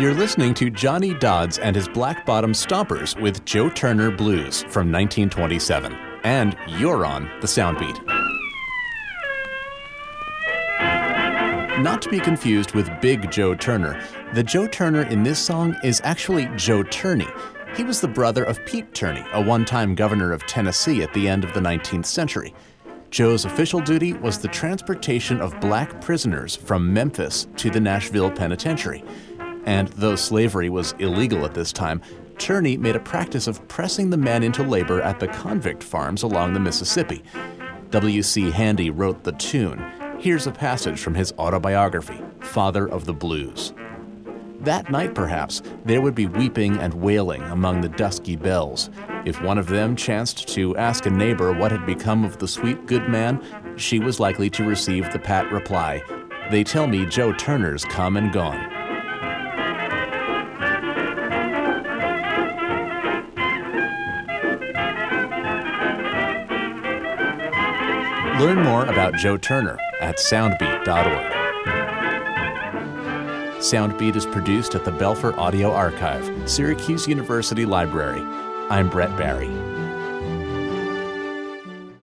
You're listening to Johnny Dodds and his Black Bottom Stompers with Joe Turner Blues from 1927. And you're on the Soundbeat. Not to be confused with Big Joe Turner, the Joe Turner in this song is actually Joe Turney. He was the brother of Pete Turney, a one time governor of Tennessee at the end of the 19th century. Joe's official duty was the transportation of black prisoners from Memphis to the Nashville Penitentiary. And though slavery was illegal at this time, Turney made a practice of pressing the men into labor at the convict farms along the Mississippi. W.C. Handy wrote the tune. Here's a passage from his autobiography, Father of the Blues. That night, perhaps, there would be weeping and wailing among the dusky belles. If one of them chanced to ask a neighbor what had become of the sweet good man, she was likely to receive the pat reply, They tell me Joe Turner's come and gone. Learn more about Joe Turner at soundbeat.org. Soundbeat is produced at the Belfer Audio Archive, Syracuse University Library. I'm Brett Barry.